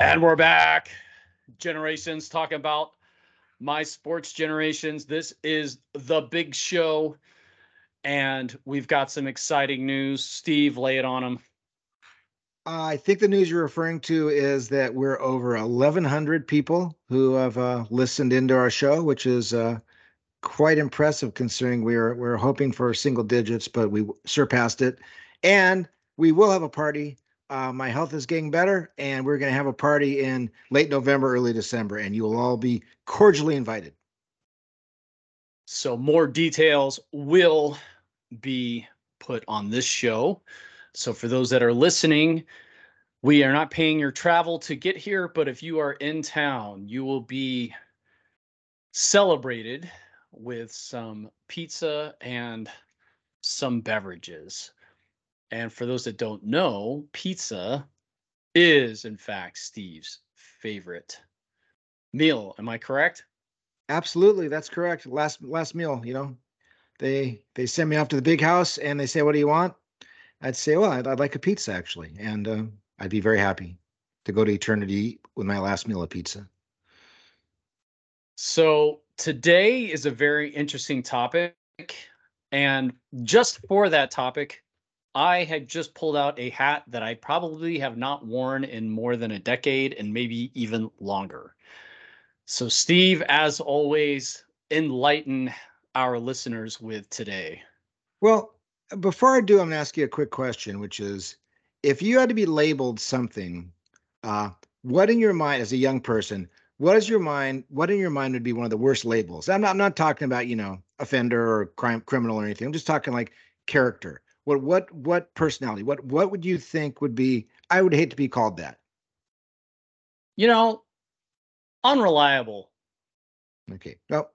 And we're back. Generations talking about my sports generations. This is the big show. And we've got some exciting news. Steve, lay it on them. I think the news you're referring to is that we're over 1,100 people who have uh, listened into our show, which is uh, quite impressive considering we are we're hoping for single digits, but we surpassed it. And we will have a party uh, my health is getting better, and we're going to have a party in late November, early December, and you will all be cordially invited. So, more details will be put on this show. So, for those that are listening, we are not paying your travel to get here, but if you are in town, you will be celebrated with some pizza and some beverages. And for those that don't know, pizza is, in fact, Steve's favorite meal. Am I correct? Absolutely, that's correct. Last last meal, you know, they they send me off to the big house and they say, "What do you want?" I'd say, "Well, I'd, I'd like a pizza actually," and uh, I'd be very happy to go to eternity with my last meal of pizza. So today is a very interesting topic, and just for that topic, I had just pulled out a hat that I probably have not worn in more than a decade and maybe even longer. So, Steve, as always, enlighten our listeners with today. Well, before I do, I'm going to ask you a quick question, which is if you had to be labeled something, uh, what in your mind, as a young person, what is your mind? What in your mind would be one of the worst labels? I'm not, I'm not talking about, you know, offender or crime, criminal or anything. I'm just talking like character what what what personality? What what would you think would be? I would hate to be called that. You know, unreliable. Okay. Well,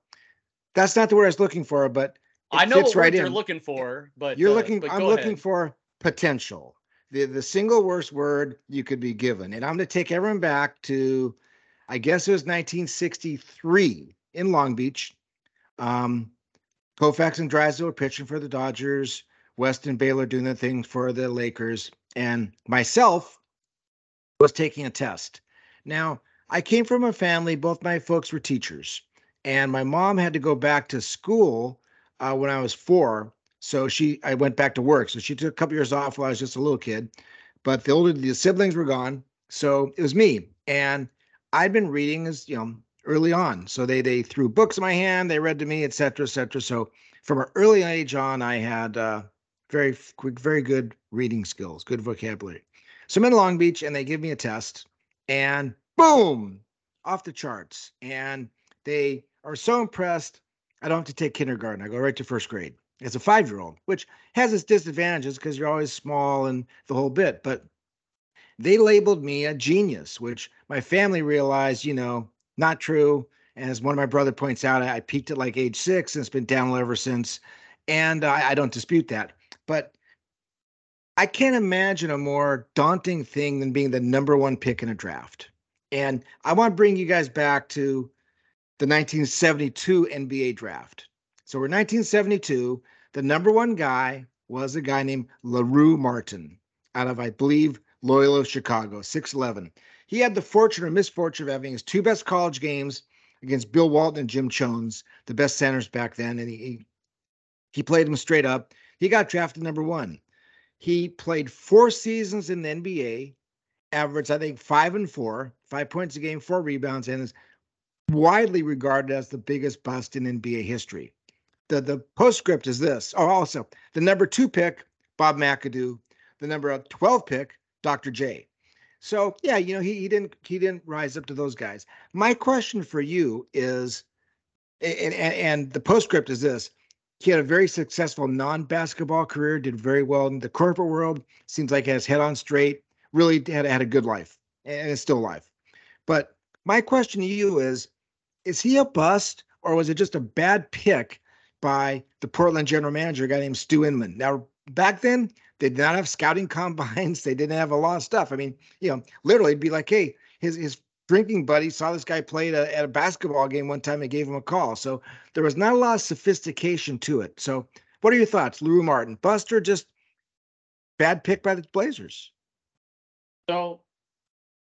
that's not the word I was looking for, but I know what right you're looking for, but you're uh, looking. But I'm looking ahead. for potential. The the single worst word you could be given, and I'm going to take everyone back to, I guess it was 1963 in Long Beach. Um, Koufax and Drysdale were pitching for the Dodgers. West and Baylor doing the thing for the Lakers, and myself was taking a test. Now, I came from a family, both my folks were teachers, and my mom had to go back to school uh, when I was four. So she, I went back to work. So she took a couple years off while I was just a little kid. But the older the siblings were gone, so it was me. And I'd been reading as you know early on. So they they threw books in my hand, they read to me, et cetera, et cetera. So from an early age on, I had uh, very quick, very good reading skills, good vocabulary. So I'm in Long Beach and they give me a test and boom, off the charts. And they are so impressed. I don't have to take kindergarten. I go right to first grade as a five year old, which has its disadvantages because you're always small and the whole bit. But they labeled me a genius, which my family realized, you know, not true. And as one of my brother points out, I peaked at like age six and it's been downhill ever since. And I, I don't dispute that. But I can't imagine a more daunting thing than being the number one pick in a draft. And I want to bring you guys back to the 1972 NBA draft. So we're 1972. The number one guy was a guy named LaRue Martin out of, I believe, Loyola Chicago, 6'11. He had the fortune or misfortune of having his two best college games against Bill Walton and Jim Chones, the best centers back then. And he, he played them straight up. He got drafted number one. He played four seasons in the NBA, averaged, I think, five and four, five points a game, four rebounds, and is widely regarded as the biggest bust in NBA history. The the postscript is this. Oh, also the number two pick, Bob McAdoo, the number 12 pick, Dr. J. So yeah, you know, he, he didn't he didn't rise up to those guys. My question for you is and, and, and the postscript is this he had a very successful non-basketball career, did very well in the corporate world. Seems like has head on straight. Really had had a good life, and is still alive. But my question to you is: Is he a bust, or was it just a bad pick by the Portland general manager, a guy named Stu Inman? Now, back then, they did not have scouting combines. They didn't have a lot of stuff. I mean, you know, literally, it'd be like, hey, his his drinking buddy saw this guy play at a, at a basketball game one time and gave him a call. So there was not a lot of sophistication to it. So what are your thoughts, LaRue Martin? Buster just bad pick by the Blazers. So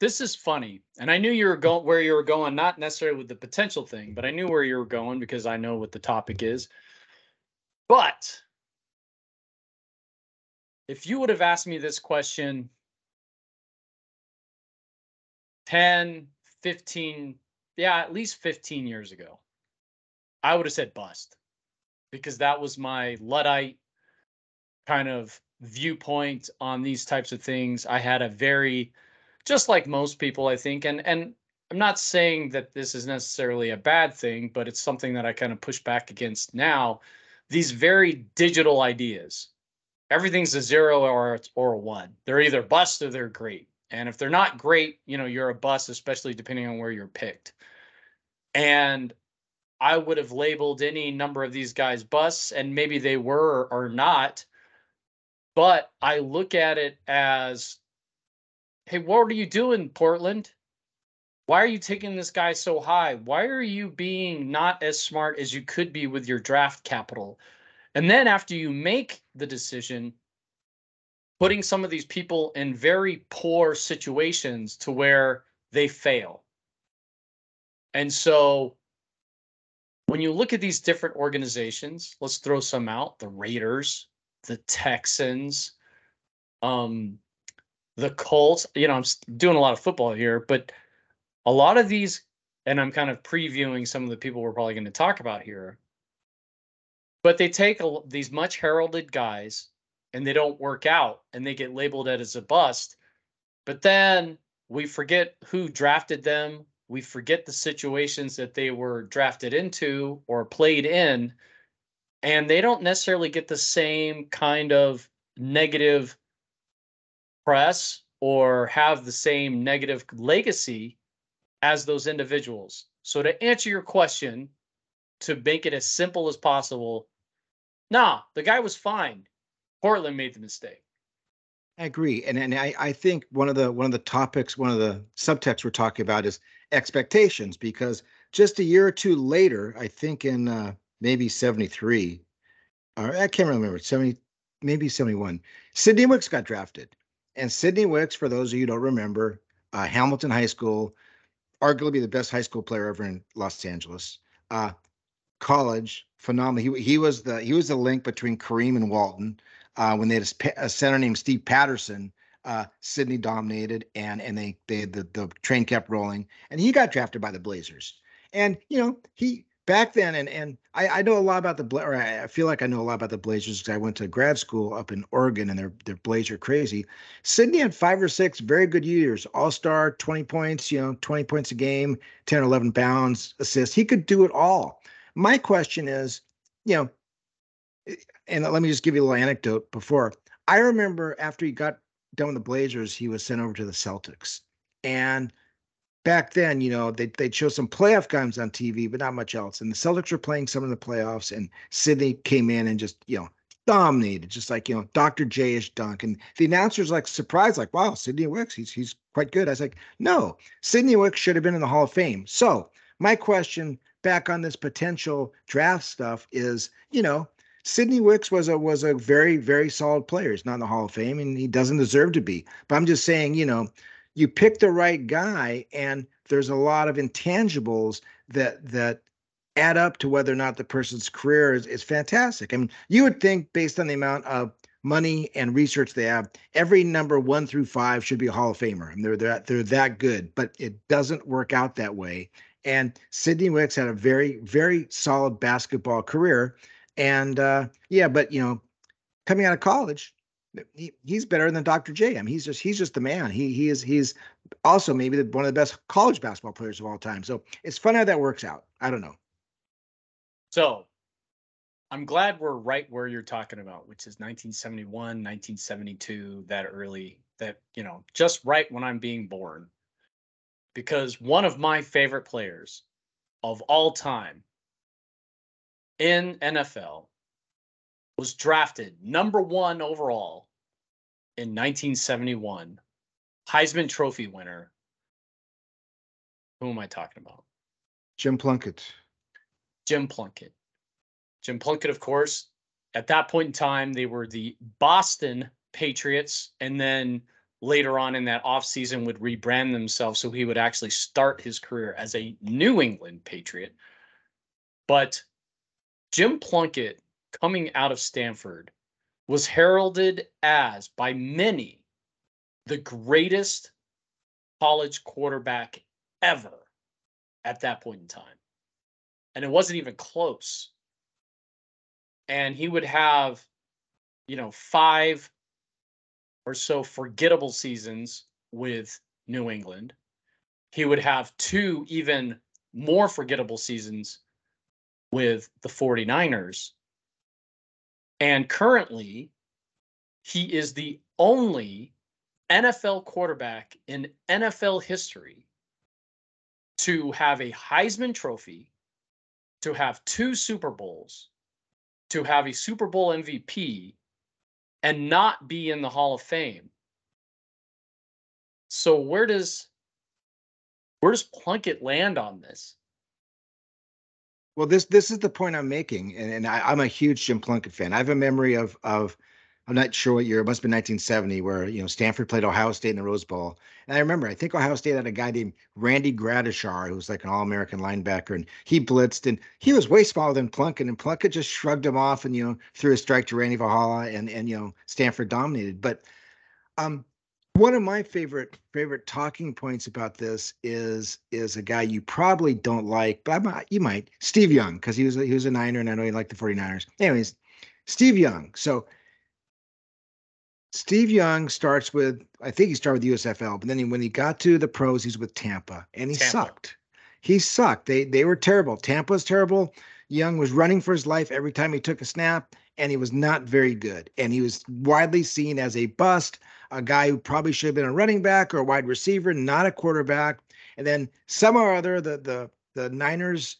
this is funny. And I knew you were going where you were going, not necessarily with the potential thing, but I knew where you were going because I know what the topic is. But if you would have asked me this question 10, 15, yeah, at least 15 years ago, I would have said bust because that was my Luddite kind of viewpoint on these types of things. I had a very, just like most people, I think, and and I'm not saying that this is necessarily a bad thing, but it's something that I kind of push back against now. These very digital ideas. Everything's a zero or or a one. They're either bust or they're great. And if they're not great, you know, you're a bust, especially depending on where you're picked. And I would have labeled any number of these guys busts, and maybe they were or not. But I look at it as, hey, what are you doing, Portland? Why are you taking this guy so high? Why are you being not as smart as you could be with your draft capital? And then after you make the decision, putting some of these people in very poor situations to where they fail. And so when you look at these different organizations, let's throw some out the Raiders, the Texans, um, the Colts. You know, I'm doing a lot of football here, but a lot of these, and I'm kind of previewing some of the people we're probably going to talk about here. But they take a, these much heralded guys and they don't work out and they get labeled as a bust. But then we forget who drafted them. We forget the situations that they were drafted into or played in and they don't necessarily get the same kind of negative press or have the same negative legacy as those individuals. So to answer your question, to make it as simple as possible, nah, the guy was fine. Portland made the mistake. I agree, and and I, I think one of the one of the topics, one of the subtexts we're talking about is expectations, because just a year or two later, I think in uh, maybe 73, or I can't remember, 70, maybe 71. Sidney Wicks got drafted. And Sidney Wicks, for those of you don't remember, uh, Hamilton High School, arguably the best high school player ever in Los Angeles. Uh, college, phenomenal. He, he was the he was the link between Kareem and Walton. Uh, when they had a, a, center named Steve Patterson, uh, Sidney dominated, and and they they the the train kept rolling, and he got drafted by the Blazers. And you know he back then, and and I, I know a lot about the or I feel like I know a lot about the Blazers because I went to grad school up in Oregon, and they're they're Blazer crazy. Sidney had five or six very good years, All Star, twenty points, you know, twenty points a game, ten or eleven bounds, assists. He could do it all. My question is, you know, and let me just give you a little anecdote before. I remember after he got done with the Blazers, he was sent over to the Celtics, and back then, you know, they they'd show some playoff games on TV, but not much else. And the Celtics were playing some of the playoffs, and Sidney came in and just, you know, dominated, just like you know, Dr. J-ish dunk. And the announcer's like surprised, like, wow, Sidney Wicks, he's he's quite good. I was like, no, Sidney Wicks should have been in the Hall of Fame. So my question back on this potential draft stuff is, you know, Sidney Wicks was a was a very, very solid player. He's not in the Hall of Fame and he doesn't deserve to be. But I'm just saying, you know, you pick the right guy and there's a lot of intangibles that that add up to whether or not the person's career is, is fantastic. I mean, you would think based on the amount of money and research they have, every number one through five should be a Hall of Famer. I mean, they're that they're that good, but it doesn't work out that way. And Sidney Wicks had a very, very solid basketball career. And uh, yeah, but you know, coming out of college, he, he's better than Dr. J. I mean, he's just he's just the man. He he is he's also maybe the, one of the best college basketball players of all time. So it's fun how that works out. I don't know. So I'm glad we're right where you're talking about, which is 1971, 1972, that early, that, you know, just right when I'm being born. Because one of my favorite players of all time in NFL was drafted number one overall in 1971, Heisman Trophy winner. Who am I talking about? Jim Plunkett. Jim Plunkett. Jim Plunkett, of course, at that point in time, they were the Boston Patriots. And then later on in that offseason would rebrand themselves so he would actually start his career as a New England Patriot. But Jim Plunkett coming out of Stanford was heralded as by many the greatest college quarterback ever at that point in time. And it wasn't even close. And he would have, you know, five or so forgettable seasons with New England. He would have two even more forgettable seasons with the 49ers. And currently, he is the only NFL quarterback in NFL history to have a Heisman Trophy, to have two Super Bowls, to have a Super Bowl MVP, and not be in the Hall of Fame. So where does where does Plunkett land on this? Well, this this is the point I'm making, and, and I, am a huge Jim Plunkett fan. I have a memory of of I'm not sure what year. It must have been 1970, where you know Stanford played Ohio State in the Rose Bowl. And I remember, I think Ohio State had a guy named Randy Gradishar, who was like an All-American linebacker, and he blitzed, and he was way smaller than Plunkett, and Plunkett just shrugged him off, and you know threw a strike to Randy Vataha, and and you know Stanford dominated. But um, one of my favorite favorite talking points about this is is a guy you probably don't like, but I might, you might, Steve Young, because he was a, he was a Niner, and I know he liked the 49ers. Anyways, Steve Young. So Steve Young starts with, I think he started with USFL, but then he, when he got to the pros, he's with Tampa, and he Tampa. sucked. He sucked. They they were terrible. Tampa was terrible. Young was running for his life every time he took a snap, and he was not very good. And he was widely seen as a bust, a guy who probably should have been a running back or a wide receiver, not a quarterback. And then somehow or other, the the the Niners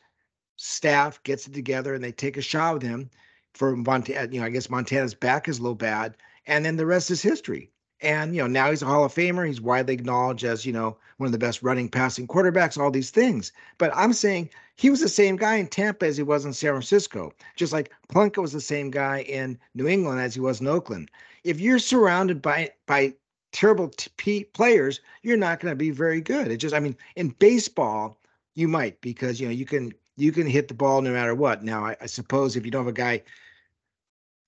staff gets it together and they take a shot with him for Montana. You know, I guess Montana's back is a little bad and then the rest is history. And you know, now he's a Hall of Famer. He's widely acknowledged as you know one of the best running, passing quarterbacks. All these things, but I'm saying he was the same guy in Tampa as he was in San Francisco, just like Plunkett was the same guy in New England as he was in Oakland. If you're surrounded by by terrible players, you're not going to be very good. It just, I mean, in baseball, you might because you know you can you can hit the ball no matter what. Now, I, I suppose if you don't have a guy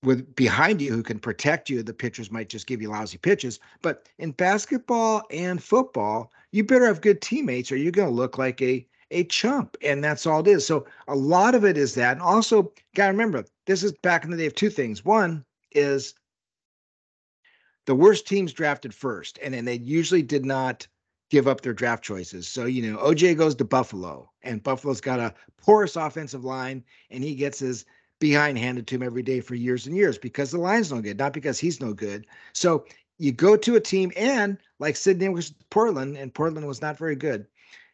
with behind you who can protect you, the pitchers might just give you lousy pitches. But in basketball and football, you better have good teammates or you're going to look like a a chump. And that's all it is. So a lot of it is that. And also, got to remember, this is back in the day of two things. One is the worst teams drafted first, and then they usually did not give up their draft choices. So, you know, OJ goes to Buffalo, and Buffalo's got a porous offensive line, and he gets his behind handed to him every day for years and years because the line's no good, not because he's no good. So you go to a team and like Sidney was Portland, and Portland was not very good.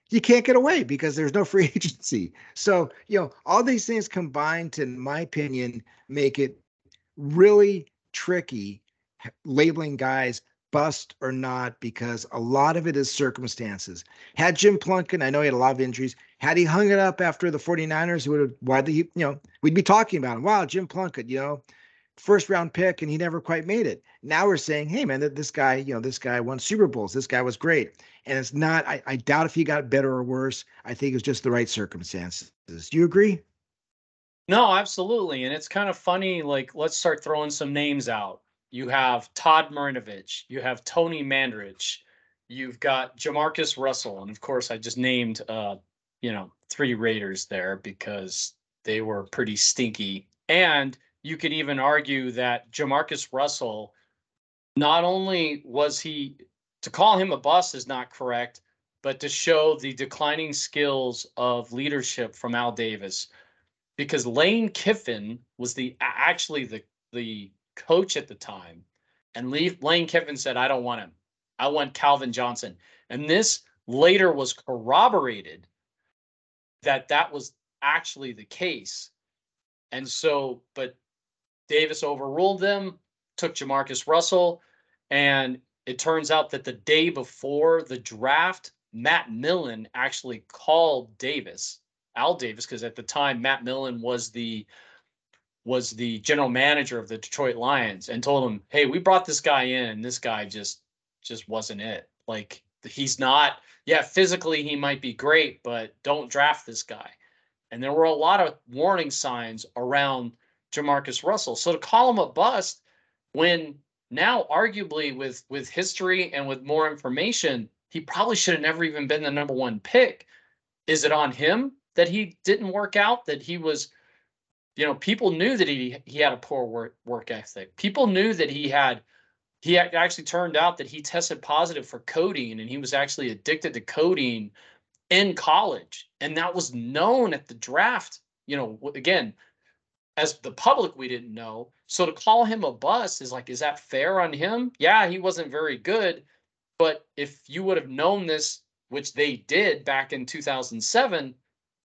You can't get away because there's no free agency. So, you know, all these things combined to, in my opinion, make it really tricky labeling guys bust or not because a lot of it is circumstances. Had Jim Plunkett, I know he had a lot of injuries, had he hung it up after the 49ers, he would have widely, you know, we'd be talking about him. Wow, Jim Plunkett, you know, first round pick and he never quite made it. Now we're saying, hey man, this guy, you know, this guy won Super Bowls. This guy was great. And it's not, I, I doubt if he got better or worse. I think it's just the right circumstances. Do you agree? No, absolutely. And it's kind of funny. Like, let's start throwing some names out you have Todd Marinovich, you have Tony Mandarich, you've got JaMarcus Russell, and of course I just named uh, you know, three Raiders there because they were pretty stinky. And you could even argue that JaMarcus Russell not only was he to call him a bust is not correct, but to show the declining skills of leadership from Al Davis because Lane Kiffin was the actually the the coach at the time, and Lane Kiffin said, I don't want him. I want Calvin Johnson. And this later was corroborated that that was actually the case. And so, but Davis overruled them, took JaMarcus Russell, and it turns out that the day before the draft, Matt Millen actually called Davis, Al Davis, because at the time Matt Millen was the was the general manager of the Detroit Lions and told him, "Hey, we brought this guy in, and this guy just just wasn't it. Like he's not, yeah, physically he might be great, but don't draft this guy. And there were a lot of warning signs around JaMarcus Russell. So to call him a bust when now arguably with with history and with more information, he probably should have never even been the number one pick. Is it on him that he didn't work out? That he was, you know, people knew that he he had a poor work work ethic. People knew that he had he actually turned out that he tested positive for codeine and he was actually addicted to codeine in college. And that was known at the draft you know again as the public we didn't know. So to call him a bust is like is that fair on him? Yeah he wasn't very good. But if you would have known this which they did back in 2007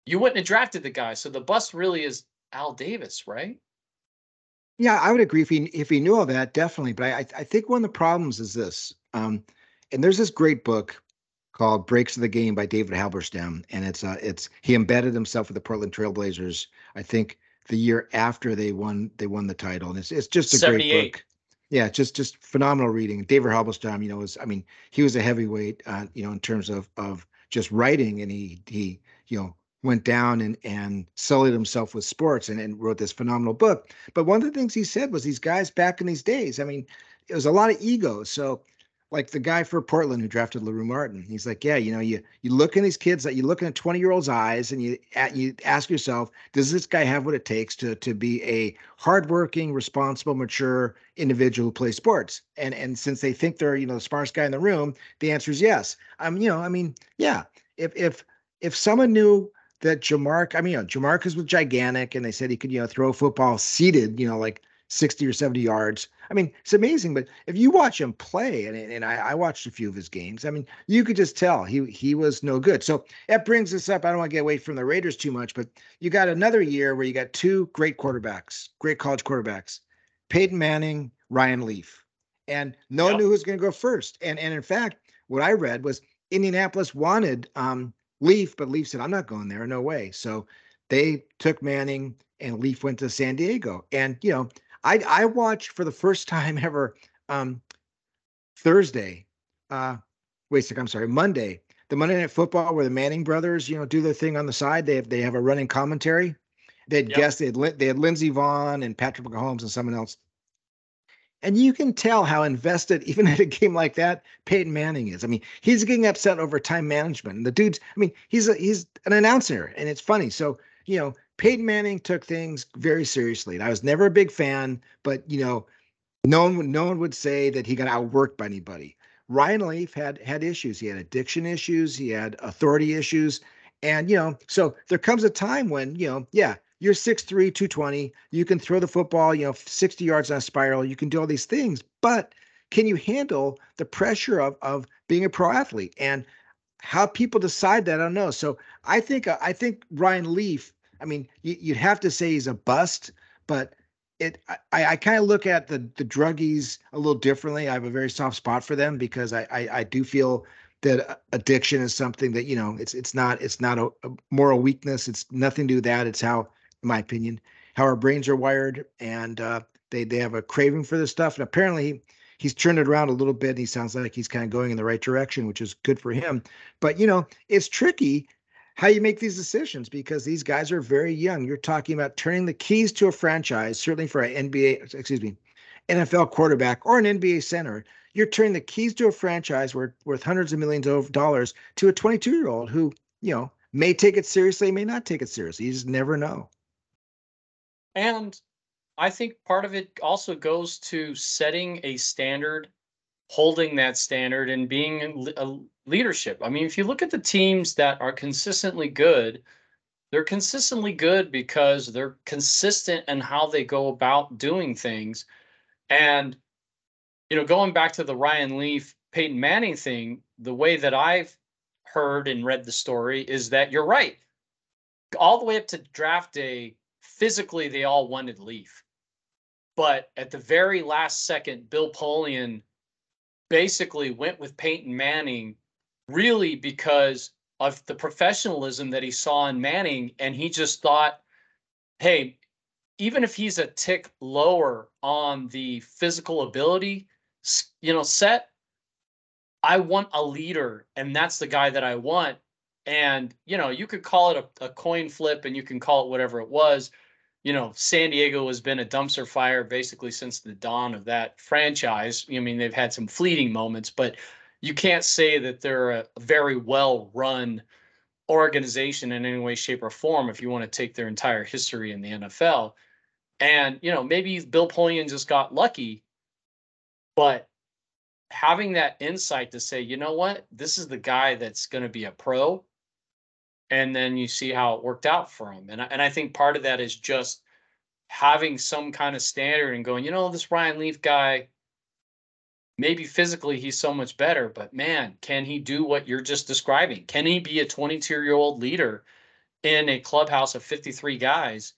you wouldn't have drafted the guy. So the bust really is al davis right yeah, I would agree if he if he knew all that, definitely. But I I think one of the problems is this. Um, and there's this great book called Breaks of the Game by David Halberstam, and it's uh it's he embedded himself with the Portland Trailblazers. I think the year after they won they won the title, and it's it's just a great book. Yeah, just just phenomenal reading. David Halberstam, you know, was I mean he was a heavyweight, uh, you know, in terms of of just writing, and he he you know went down and and sullied himself with sports and, and wrote this phenomenal book. But one of the things he said was these guys back in these days, I mean, it was a lot of ego. So like the guy for Portland who drafted LaRue Martin, he's like, yeah, you know, you you look in these kids that you look in a 20 year old's eyes and you you ask yourself, does this guy have what it takes to to be a hardworking, responsible, mature individual who plays sports? And and since they think they're you know the smartest guy in the room, the answer is yes. Um, you know, I mean, yeah, if if if someone knew that Jamarc, I mean, you know, JaMarcus was gigantic, and they said he could, you know, throw a football seated, you know, like 60 or 70 yards. I mean, it's amazing. But if you watch him play, and, and I, I watched a few of his games, I mean, you could just tell he he was no good. So that brings us up. I don't want to get away from the Raiders too much, but you got another year where you got two great quarterbacks, great college quarterbacks, Peyton Manning, Ryan Leaf. And no yep. one knew who was going to go first. And and in fact, what I read was Indianapolis wanted um, Leaf, but Leaf said, I'm not going there. No way. So they took Manning and Leaf went to San Diego. And, you know, I I watched for the first time ever um Thursday. Uh wait a second, I'm sorry, Monday. The Monday Night Football where the Manning brothers, you know, do their thing on the side. They have they have a running commentary. They had yep. guess they had they had Lindsey Vonn and Patrick Mahomes and someone else and you can tell how invested, even in a game like that, Peyton Manning is. I mean, he's getting upset over time management. And the dude's, I mean, he's a, he's an announcer, and it's funny. So, you know, Peyton Manning took things very seriously. And I was never a big fan, but you know, no one no one would say that he got outworked by anybody. Ryan Leaf had had issues. He had addiction issues. He had authority issues. And you know, so there comes a time when you know, yeah, you're 6'3, 220. You can throw the football, you know, 60 yards on a spiral. You can do all these things, but can you handle the pressure of of being a pro athlete? And how people decide that, I don't know. So I think uh, I think Ryan Leaf. I mean, you, would have to say he's a bust, but it I, I kind of look at the the druggies a little differently. I have a very soft spot for them because I I, I do feel that uh, addiction is something that you know it's it's not it's not a, a moral weakness. It's nothing to do with that. It's how in my opinion, how our brains are wired, and uh, they they have a craving for this stuff. And apparently, he's turned it around a little bit. And he sounds like he's kind of going in the right direction, which is good for him. But you know, it's tricky how you make these decisions because these guys are very young. You're talking about turning the keys to a franchise, certainly for an NBA, excuse me, NFL quarterback or an NBA center. You're turning the keys to a franchise worth, worth hundreds of millions of dollars to a 22 year old who, you know, may take it seriously, may not take it seriously. You just never know. And I think part of it also goes to setting a standard, holding that standard, and being a leadership. I mean, if you look at the teams that are consistently good, they're consistently good because they're consistent in how they go about doing things. And, you know, going back to the Ryan Leaf, Peyton Manning thing, the way that I've heard and read the story is that you're right. All the way up to draft day, physically they all wanted Leaf. But at the very last second, Bill Polian basically went with Peyton Manning really because of the professionalism that he saw in Manning. And he just thought, hey, even if he's a tick lower on the physical ability, you know, set, I want a leader, and that's the guy that I want. And you know, you could call it a, a coin flip, and you can call it whatever it was. You know, San Diego has been a dumpster fire basically since the dawn of that franchise. I mean, they've had some fleeting moments, but you can't say that they're a very well run organization in any way, shape, or form if you want to take their entire history in the NFL. And, you know, maybe Bill Polian just got lucky, but having that insight to say, you know what, this is the guy that's going to be a pro. And then you see how it worked out for him. And, and I think part of that is just having some kind of standard and going, you know, this Ryan Leaf guy, maybe physically he's so much better, but man, can he do what you're just describing? Can he be a 22 year old leader in a clubhouse of 53 guys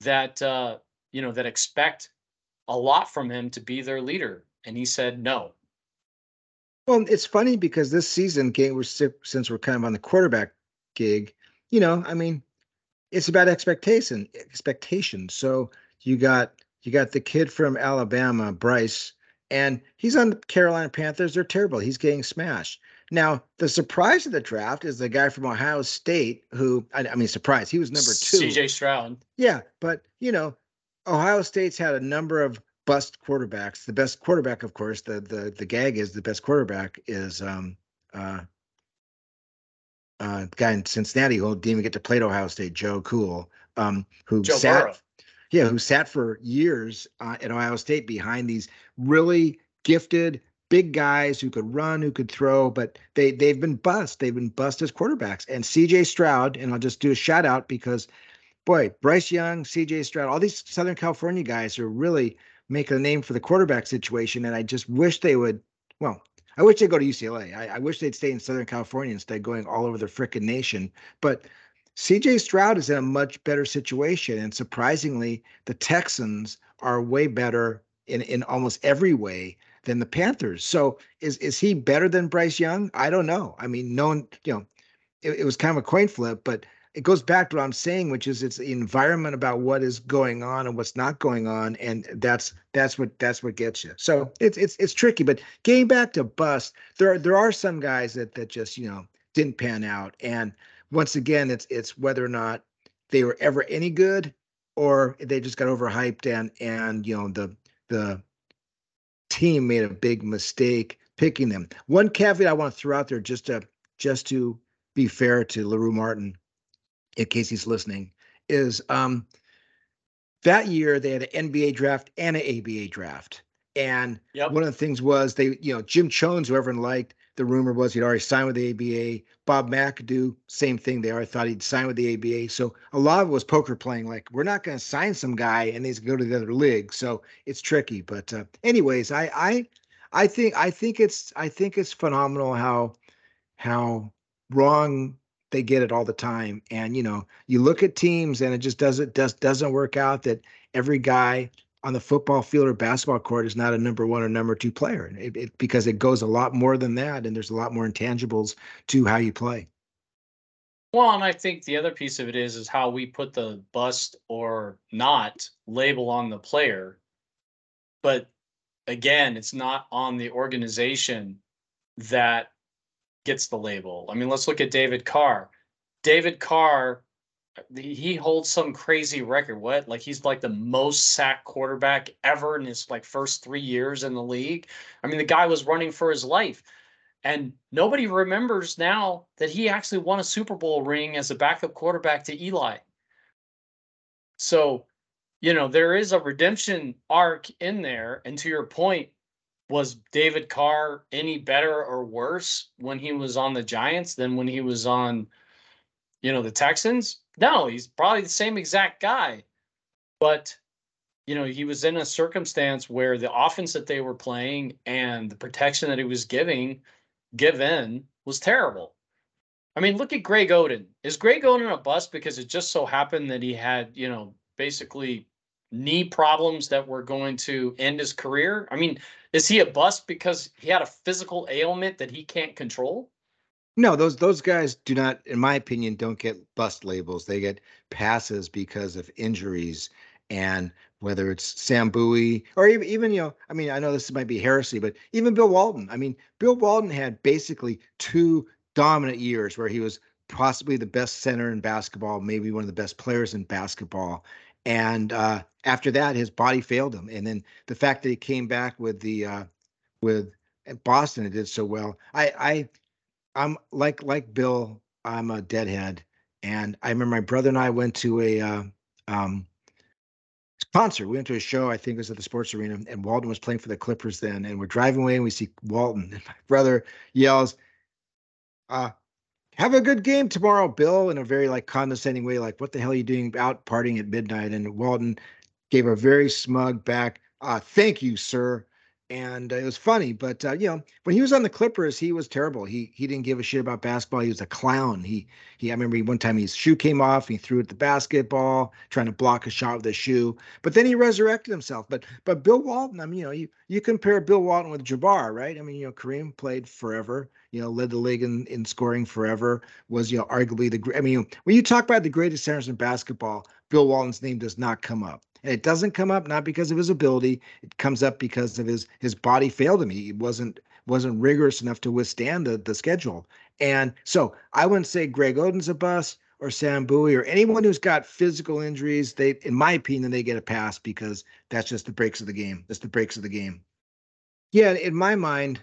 that, uh, you know, that expect a lot from him to be their leader? And he said no. Well, it's funny because this season, since we're kind of on the quarterback gig, you know, I mean, it's about expectation, expectation. So you got you got the kid from Alabama, Bryce, and he's on the Carolina Panthers. They're terrible. He's getting smashed. Now, the surprise of the draft is the guy from Ohio State, who I, I mean, surprise, he was number two. CJ Stroud. Yeah, but you know, Ohio State's had a number of bust quarterbacks. The best quarterback, of course, the the the gag is the best quarterback is um uh uh guy in Cincinnati who didn't even get to play at Ohio State, Joe Cool, um, who Joe sat Burrow. yeah, who sat for years uh, at Ohio State behind these really gifted big guys who could run, who could throw, but they they've been bust. They've been bust as quarterbacks. And CJ Stroud, and I'll just do a shout out because boy, Bryce Young, CJ Stroud, all these Southern California guys are really making a name for the quarterback situation. And I just wish they would, well, I wish they'd go to UCLA. I, I wish they'd stay in Southern California instead of going all over the frickin' nation. But CJ Stroud is in a much better situation. And surprisingly, the Texans are way better in, in almost every way than the Panthers. So is is he better than Bryce Young? I don't know. I mean, no one, you know, it, it was kind of a coin flip, but it goes back to what I'm saying, which is it's the environment about what is going on and what's not going on, and that's that's what that's what gets you. So it's it's it's tricky. But getting back to bust, there there are some guys that that just you know didn't pan out, and once again, it's it's whether or not they were ever any good or they just got overhyped and and you know the the team made a big mistake picking them. One caveat I want to throw out there just to just to be fair to LaRue Martin in case he's listening, is um, that year they had an NBA draft and an ABA draft. And yep. one of the things was they, you know, Jim Chones, who everyone liked, the rumor was he'd already signed with the ABA. Bob McAdoo, same thing. They already thought he'd sign with the ABA. So a lot of it was poker playing. Like we're not going to sign some guy and he's going to go to the other league. So it's tricky. But uh, anyways, I I I think I think it's I think it's phenomenal how how wrong they get it all the time. And you know, you look at teams and it just doesn't does doesn't work out that every guy on the football field or basketball court is not a number one or number two player it, it, because it goes a lot more than that and there's a lot more intangibles to how you play well and i think the other piece of it is is how we put the bust or not label on the player but again it's not on the organization that gets the label. I mean, let's look at David Carr. David Carr, he holds some crazy record. What? Like he's like the most sacked quarterback ever in his like first three years in the league. I mean, the guy was running for his life. And nobody remembers now that he actually won a Super Bowl ring as a backup quarterback to Eli. So, you know, there is a redemption arc in there. And to your point, was David Carr any better or worse when he was on the Giants than when he was on, you know, the Texans? No, he's probably the same exact guy. But, you know, he was in a circumstance where the offense that they were playing and the protection that he was giving, given, was terrible. I mean, look at Greg Oden. Is Greg Oden a bust because it just so happened that he had, you know, basically knee problems that were going to end his career? I mean, is he a bust because he had a physical ailment that he can't control? No, those those guys do not, in my opinion, don't get bust labels. They get passes because of injuries And whether it's Sam Bowie or even, even, you know, I mean, I know this might be heresy, but even Bill Walton. I mean, Bill Walton had basically two dominant years where he was possibly the best center in basketball, maybe one of the best players in basketball. And uh, after that, his body failed him. And then the fact that he came back with the uh, with Boston and did so well. I I I'm like like Bill. I'm a deadhead, and I remember my brother and I went to a uh, um, concert. We went to a show. I think it was at the Sports Arena, and Walton was playing for the Clippers then. And we're driving away, and we see Walton. And my brother yells, uh, "Have a good game tomorrow, Bill!" In a very like condescending way, like, "What the hell are you doing out partying at midnight?" And Walton gave a very smug back, uh, "Thank you, sir." and uh, it was funny. But uh, you know, when he was on the Clippers, he was terrible. He he didn't give a shit about basketball. He was a clown. He he. I remember one time his shoe came off. He threw at the basketball, trying to block a shot with his shoe. But then he resurrected himself. But but Bill Walton. I mean, you know, you you compare Bill Walton with Jabbar, right? I mean, you know, Kareem played forever. You know, led the league in, in scoring forever. Was you know arguably the. I mean, when you talk about the greatest centers in basketball, Bill Walton's name does not come up. And it doesn't come up not because of his ability. It comes up because of his his body failed him. He wasn't wasn't rigorous enough to withstand the, the schedule. And so I wouldn't say Greg Oden's a bust or Sam Bowie or anyone who's got physical injuries. They, in my opinion, they get a pass because that's just the breaks of the game. That's the breaks of the game. Yeah, in my mind,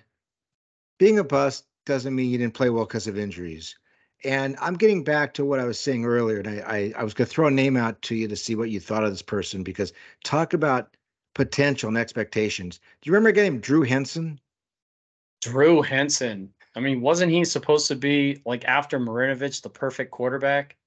being a bust doesn't mean you didn't play well because of injuries. And I'm getting back to what I was saying earlier, and I, I, I was going to throw a name out to you to see what you thought of this person because talk about potential and expectations. Do you remember a guy named Drew Henson? Drew Henson. I mean, wasn't he supposed to be like after Marinovich, the perfect quarterback?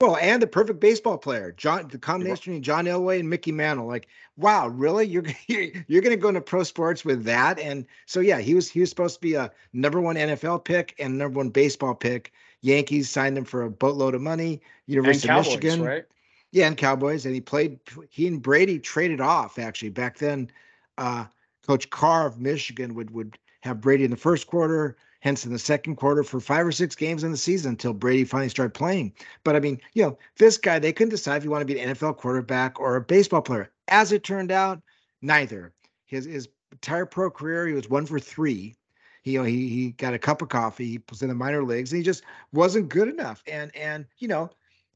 Well, and the perfect baseball player, John. The combination of John Elway and Mickey Mantle. Like, wow, really? You're you're going to go into pro sports with that? And so, yeah, he was he was supposed to be a number one NFL pick and number one baseball pick. Yankees signed him for a boatload of money. University Cowboys, of Michigan, right? Yeah, and Cowboys, and he played. He and Brady traded off actually back then. Uh, Coach Carr of Michigan would would have Brady in the first quarter, Henson in the second quarter for five or six games in the season until Brady finally started playing. But I mean, you know, this guy, they couldn't decide if he wanted to be an NFL quarterback or a baseball player. As it turned out, neither. His his entire pro career, he was one for three. He, you know, he he got a cup of coffee. He was in the minor leagues, and he just wasn't good enough. And and you know,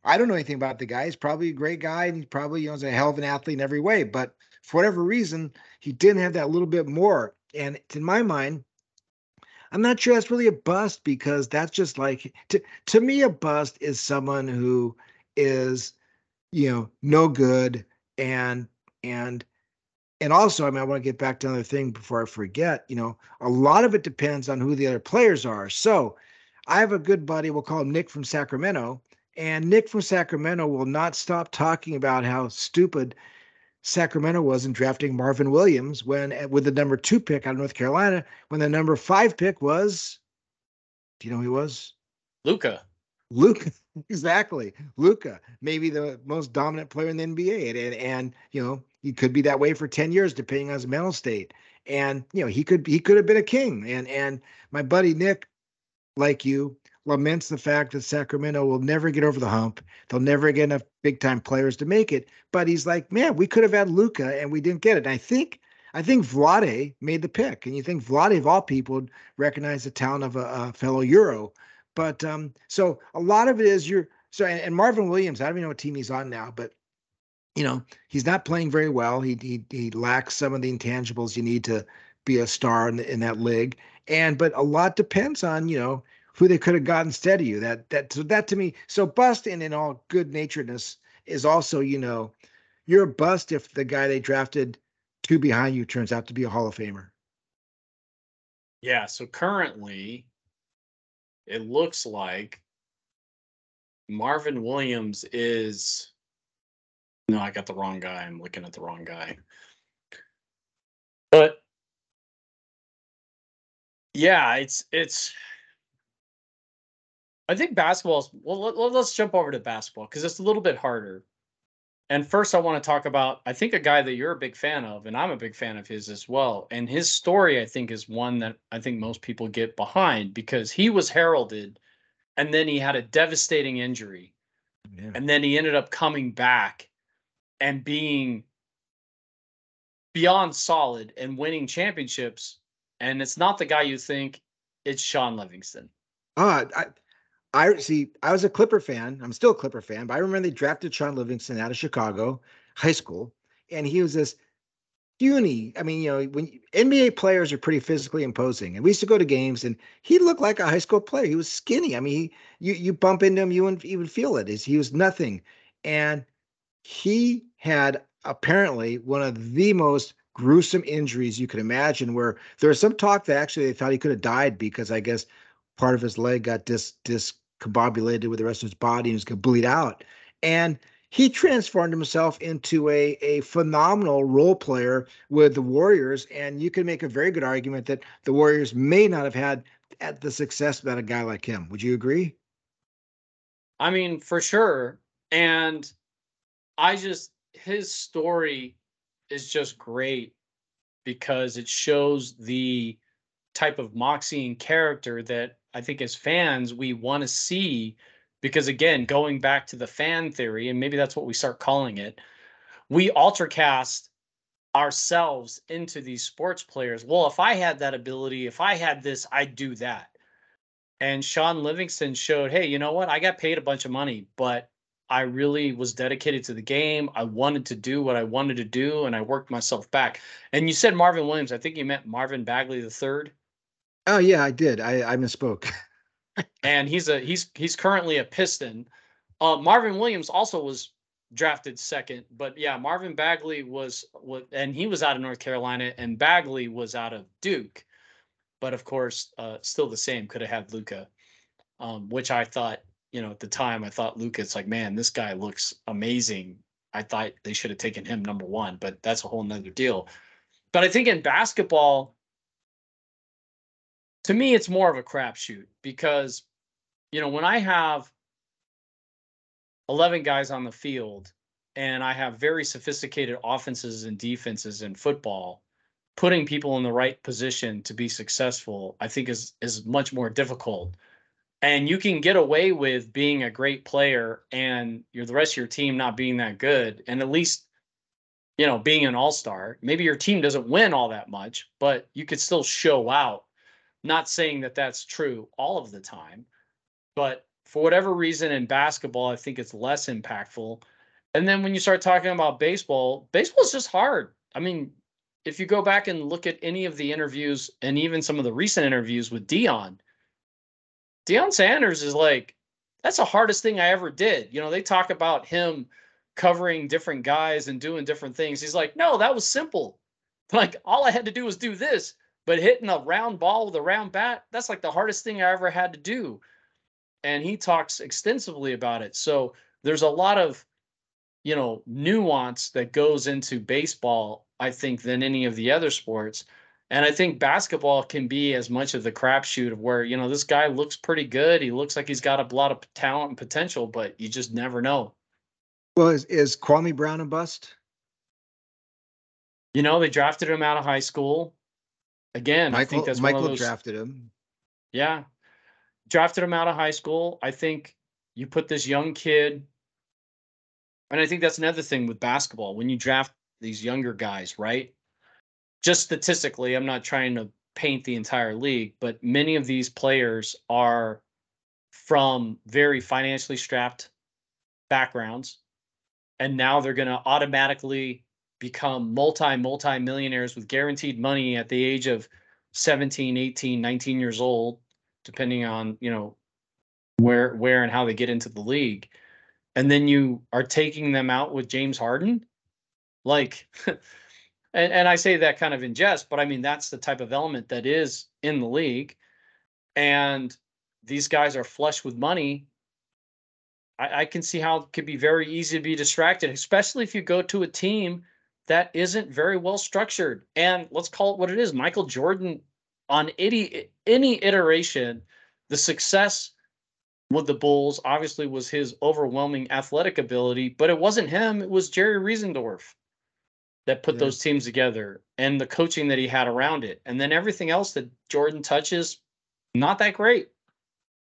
I don't know anything about the guy. He's probably a great guy, and he's probably you know, is a hell of an athlete in every way. But for whatever reason, he didn't have that little bit more. And in my mind, I'm not sure that's really a bust because that's just like to to me a bust is someone who is you know no good and and and also I mean I want to get back to another thing before I forget you know a lot of it depends on who the other players are. So I have a good buddy we'll call him Nick from Sacramento and Nick from Sacramento will not stop talking about how stupid Sacramento was in drafting Marvin Williams when eh, with the number two pick out of North Carolina, when the number five pick was, do you know who he was? Luka. Luka, exactly. Luka, maybe the most dominant player in the NBA, and, and and you know he could be that way for ten years, depending on his mental state. And you know he could he could have been a king. And and my buddy Nick, like you, laments the fact that Sacramento will never get over the hump. They'll never get enough big time players to make it. But he's like, man, we could have had Luka and we didn't get it. And I think I think Vlade made the pick, and you think Vlade of all people would recognize the talent of a, a fellow Euro. But um, so a lot of it is you're so and, and Marvin Williams. I don't even know what team he's on now, but you know he's not playing very well. He he he lacks some of the intangibles you need to be a star in, the, in that league. And but a lot depends on you know who they could have gotten instead of you. That that so that to me, so busting in in all good naturedness is also, you know, you're a bust if the guy they drafted two behind you turns out to be a Hall of Famer. Yeah. So currently, it looks like Marvin Williams is. No, I got the wrong guy. I'm looking at the wrong guy. But yeah, it's it's I think basketball is well. Let, us jump over to basketball because it's a little bit harder. And first, I want to talk about I think a guy that you're a big fan of, and I'm a big fan of his as well. And his story, I think, is one that I think most people get behind because he was heralded, and then he had a devastating injury, yeah. and then he ended up coming back, and being beyond solid and winning championships. And it's not the guy you think, it's Shaun Livingston. Uh, I, I see. I was a Clipper fan. I'm still a Clipper fan, but I remember they drafted Shaun Livingston out of Chicago high school, and he was this puny. I mean, you know, when NBA players are pretty physically imposing, and we used to go to games, and he looked like a high school player. He was skinny. I mean, he, you you bump into him, you wouldn't even feel it. Is he was nothing, and he had apparently one of the most gruesome injuries you could imagine. Where there was some talk that actually they thought he could have died because I guess part of his leg got dis dis discombobulated with the rest of his body and was going to bleed out, and he transformed himself into a, a phenomenal role player with the Warriors. And you can make a very good argument that the Warriors may not have had at the success without a guy like him. Would you agree? I mean, for sure. And I just, his story is just great because it shows the type of moxie and character that I think as fans we want to see because again going back to the fan theory and maybe that's what we start calling it we altercast ourselves into these sports players. Well if i had that ability if i had this i'd do that. And Shaun livingston showed hey you know what? I got paid a bunch of money but i really was dedicated to the game. I wanted to do what i wanted to do and i worked myself back. And you said marvin williams. I think you meant marvin bagley the third oh yeah i did i, I misspoke and he's a he's he's currently a Piston. Uh, Marvin Williams also was drafted second, but yeah, Marvin Bagley was and he was out of North Carolina, and Bagley was out of Duke. But of course, uh, still the same. Could have had Luka, um, which I thought, you know, at the time, I thought Luka. It's like, man, this guy looks amazing. I thought they should have taken him number one, but that's a whole nother deal. But I think in basketball, to me, it's more of a crapshoot because, you know, when I have 11 guys on the field and I have very sophisticated offenses and defenses in football, putting people in the right position to be successful, I think is is much more difficult. And you can get away with being a great player and you're the rest of your team not being that good and at least you know being an all-star. Maybe your team doesn't win all that much, but you could still show out not saying that that's true all of the time, but for whatever reason in basketball, I think it's less impactful. And then when you start talking about baseball, baseball is just hard. I mean, if you go back and look at any of the interviews and even some of the recent interviews with Deion, Deion Sanders is like, that's the hardest thing I ever did. You know, they talk about him covering different guys and doing different things. He's like, no, that was simple. Like all I had to do was do this. But hitting a round ball with a round bat, that's like the hardest thing I ever had to do. And he talks extensively about it. So there's a lot of, you know, nuance that goes into baseball, I think, than any of the other sports. And I think basketball can be as much of the crapshoot of where, you know, this guy looks pretty good. He looks like he's got a lot of talent and potential, but you just never know. Well, is, is Kwame Brown a bust? You know, they drafted him out of high school again, Michael, I think that's Michael those, drafted him. Yeah, drafted him out of high school. I think you put this young kid, and I think that's another thing with basketball when you draft these younger guys, right? Just statistically, I'm not trying to paint the entire league, but many of these players are from very financially strapped backgrounds and now they're going to automatically become multi multi millionaires with guaranteed money at the age of 17 18 19 years old depending on you know where where and how they get into the league. And then you are taking them out with James Harden? Like and, and I say that kind of in jest but I mean that's the type of element that is in the league. And these guys are flush with money. I, I can see how it could be very easy to be distracted especially if you go to a team that isn't very well structured. And let's call it what it is. Michael Jordan, on any any iteration, the success with the Bulls obviously was his overwhelming athletic ability, but it wasn't him. It was Jerry Reinsdorf that put yeah. those teams together and the coaching that he had around it. And then everything else that Jordan touches, not that great.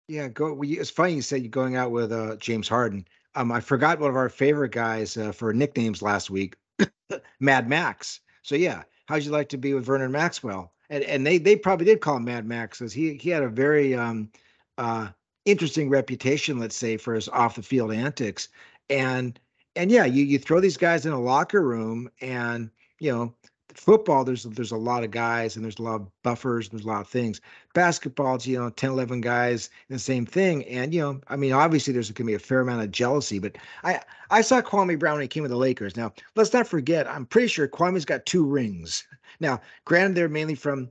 Yeah, go. It's funny you said you're going out with uh, James Harden. um, I forgot one of our favorite guys uh, for nicknames last week, Mad Max. So yeah, how'd you like to be with Vernon Maxwell? And and they they probably did call him Mad Max because he he had a very um, uh, interesting reputation, let's say, for his off the field antics. And and yeah, you you throw these guys in a locker room, and you know football there's there's a lot of guys and there's a lot of buffers there's a lot of things. Basketball it's, you know 10 11 guys the same thing and you know i mean obviously there's going to be a fair amount of jealousy but i i saw kwame brown when he came with the lakers. Now let's not forget i'm pretty sure kwame's got two rings. Now granted they're mainly from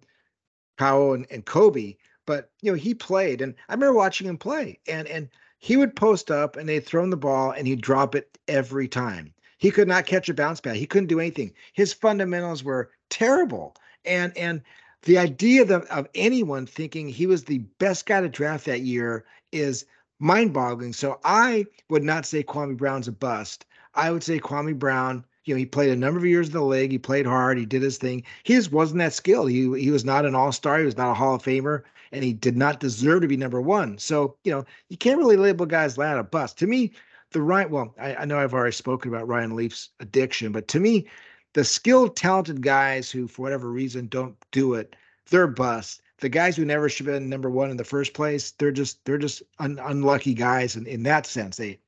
Powell and, and kobe but you know he played and i remember watching him play and and he would post up and they'd throw him the ball and he'd drop it every time he could not catch a bounce back. He couldn't do anything. His fundamentals were terrible. And and the idea of, of anyone thinking he was the best guy to draft that year is mind-boggling. So I would not say Kwame Brown's a bust. I would say Kwame Brown, you know, he played a number of years in the league. He played hard. He did his thing. He just wasn't that skilled. He he was not an all-star. He was not a Hall of Famer, and he did not deserve to be number one. So you know, you can't really label guys like that a bust. To me, the right well I, I, know i've already spoken about ryan leaf's addiction but to me the skilled talented guys who for whatever reason don't do it they're bust. The guys who never should have been number one in the first place they're just they're just un, unlucky guys in, in that sense. They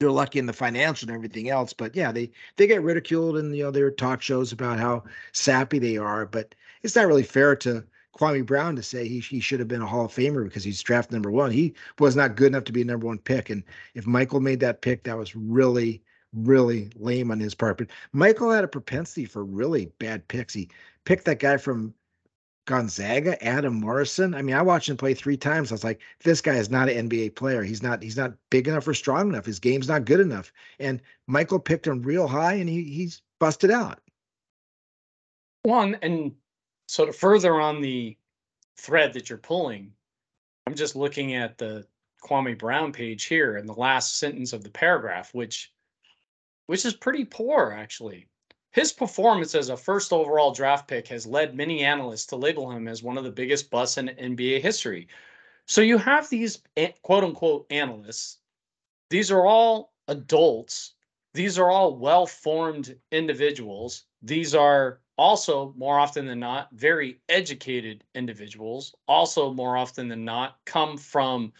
they're lucky in the financial and everything else but yeah they they get ridiculed in you know their talk shows about how sappy they are but it's not really fair to Kwame Brown to say he, he should have been a Hall of Famer because he's drafted number one. He was not good enough to be a number one pick. And if Michael made that pick, that was really, really lame on his part. But Michael had a propensity for really bad picks. He picked that guy from Gonzaga, Adam Morrison. I mean, I watched him play three times. I was like, this guy is not an NBA player. He's not, he's not big enough or strong enough. His game's not good enough. And Michael picked him real high and he he's busted out. One, and so to further on the thread that you're pulling, I'm just looking at the Kwame Brown page here in the last sentence of the paragraph, which which is pretty poor actually. His performance as a first overall draft pick has led many analysts to label him as one of the biggest busts in NBA history. So you have these eh, quote unquote analysts. These are all adults. These are all well formed individuals. These are also more often than not very educated individuals. Also more often than not come from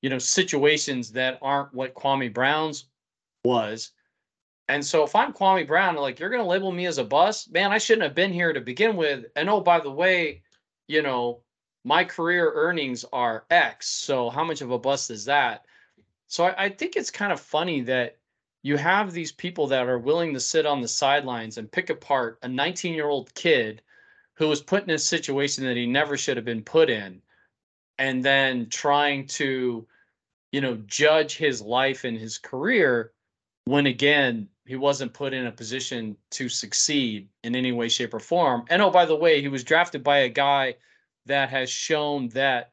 you know situations that aren't what kwame brown's was. And so if i'm kwame brown like you're going to label me as a bust man i shouldn't have been here to begin with. And oh by the way you know my career earnings are x so how much of a bust is that? So I, I think it's kind of funny that you have these people that are willing to sit on the sidelines and pick apart a 19 year old kid who was put in a situation that he never should have been put in and then trying to you know judge his life and his career when again he wasn't put in a position to succeed in any way shape or form. And oh by the way he was drafted by a guy that has shown that